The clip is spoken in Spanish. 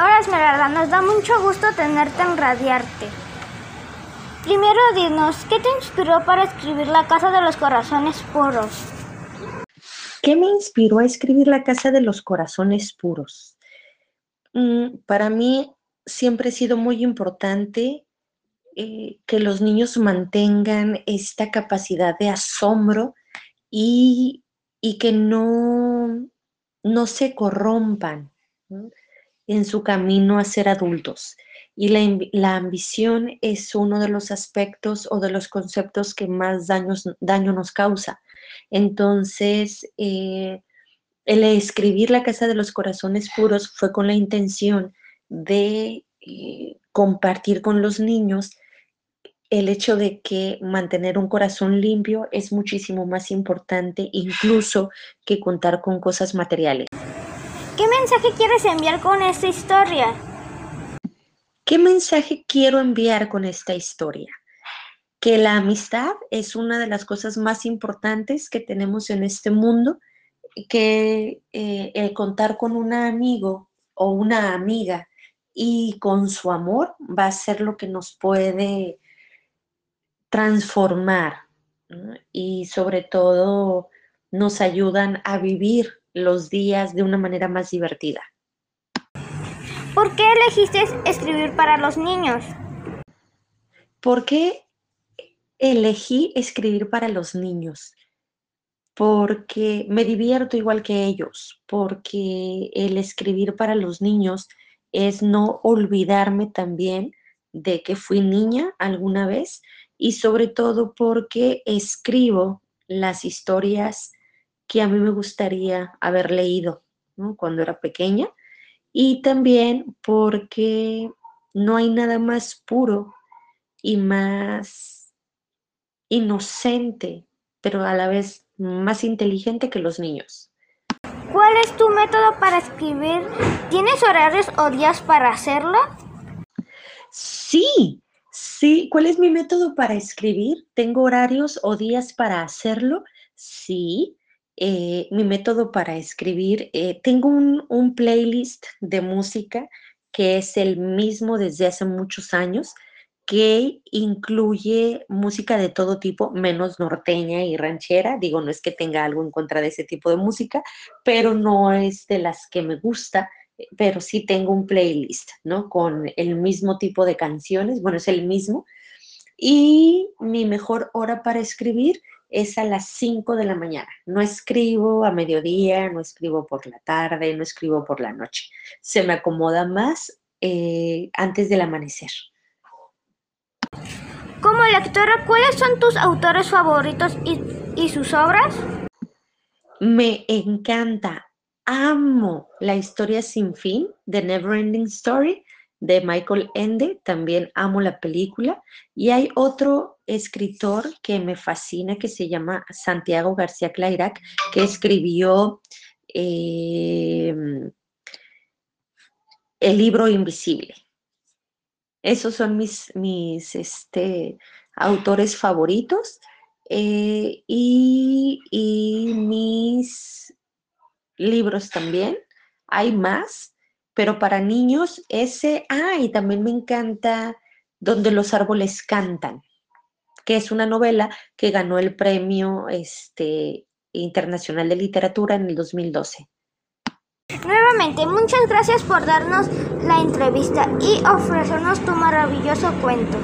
Hola Esmeralda, nos da mucho gusto tenerte en Radiarte. Primero dinos, ¿qué te inspiró para escribir La Casa de los Corazones Puros? ¿Qué me inspiró a escribir La Casa de los Corazones Puros? Mm, para mí siempre ha sido muy importante eh, que los niños mantengan esta capacidad de asombro y, que no, no se corrompan en su camino a ser adultos. Y la, ambición es uno de los aspectos o de los conceptos que más daño nos causa. Entonces, eh, el escribir La Casa de los Corazones Puros fue con la intención de eh, compartir con los niños el hecho de que mantener un corazón limpio es muchísimo más importante incluso que contar con cosas materiales. ¿Qué mensaje quieres enviar con esta historia? ¿Qué mensaje quiero enviar con esta historia? Que la amistad es una de las cosas más importantes que tenemos en este mundo, que eh, el contar con un amigo o una amiga y con su amor va a ser lo que nos puede transformar y sobre todo nos ayudan a vivir los días de una manera más divertida. ¿Por qué elegiste escribir para los niños? ¿Por qué elegí escribir para los niños? Porque me divierto igual que ellos, porque el escribir para los niños es no olvidarme también de que fui niña alguna vez y sobre todo porque escribo las historias que a mí me gustaría haber leído cuando era pequeña y también porque no hay nada más puro y más inocente, pero a la vez más inteligente que los niños. ¿Cuál es tu método para escribir? ¿Tienes horarios o días para hacerlo? Sí, sí. ¿Cuál es mi método para escribir? ¿Tengo horarios o días para hacerlo? Sí. Eh, mi método para escribir, eh, tengo un, playlist de música que es el mismo desde hace muchos años, que incluye música de todo tipo, menos norteña y ranchera. Digo, no es que tenga algo en contra de ese tipo de música, pero no es de las que me gusta, pero sí tengo un playlist, ¿no? Con el mismo tipo de canciones, bueno, es el mismo. Y mi mejor hora para escribir es a las 5 de la mañana. No escribo a mediodía, no escribo por la tarde, no escribo por la noche. Se me acomoda más eh, antes del amanecer. Como lectora, ¿cuáles son tus autores favoritos y, y sus obras? Me encanta, amo la historia sin fin de Neverending Story de Michael Ende, también amo la película. Y hay otro escritor que me fascina que se llama Santiago García Clairac, que escribió em, El libro invisible. Esos son mis, mis este, autores favoritos eh, y, y mis libros también. Hay más, pero para niños ese, ah, y también me encanta Donde los árboles cantan, que es una novela que ganó el premio este, internacional de literatura en el 2012. Nuevamente, muchas gracias por darnos la entrevista y ofrecernos tu maravilloso cuento.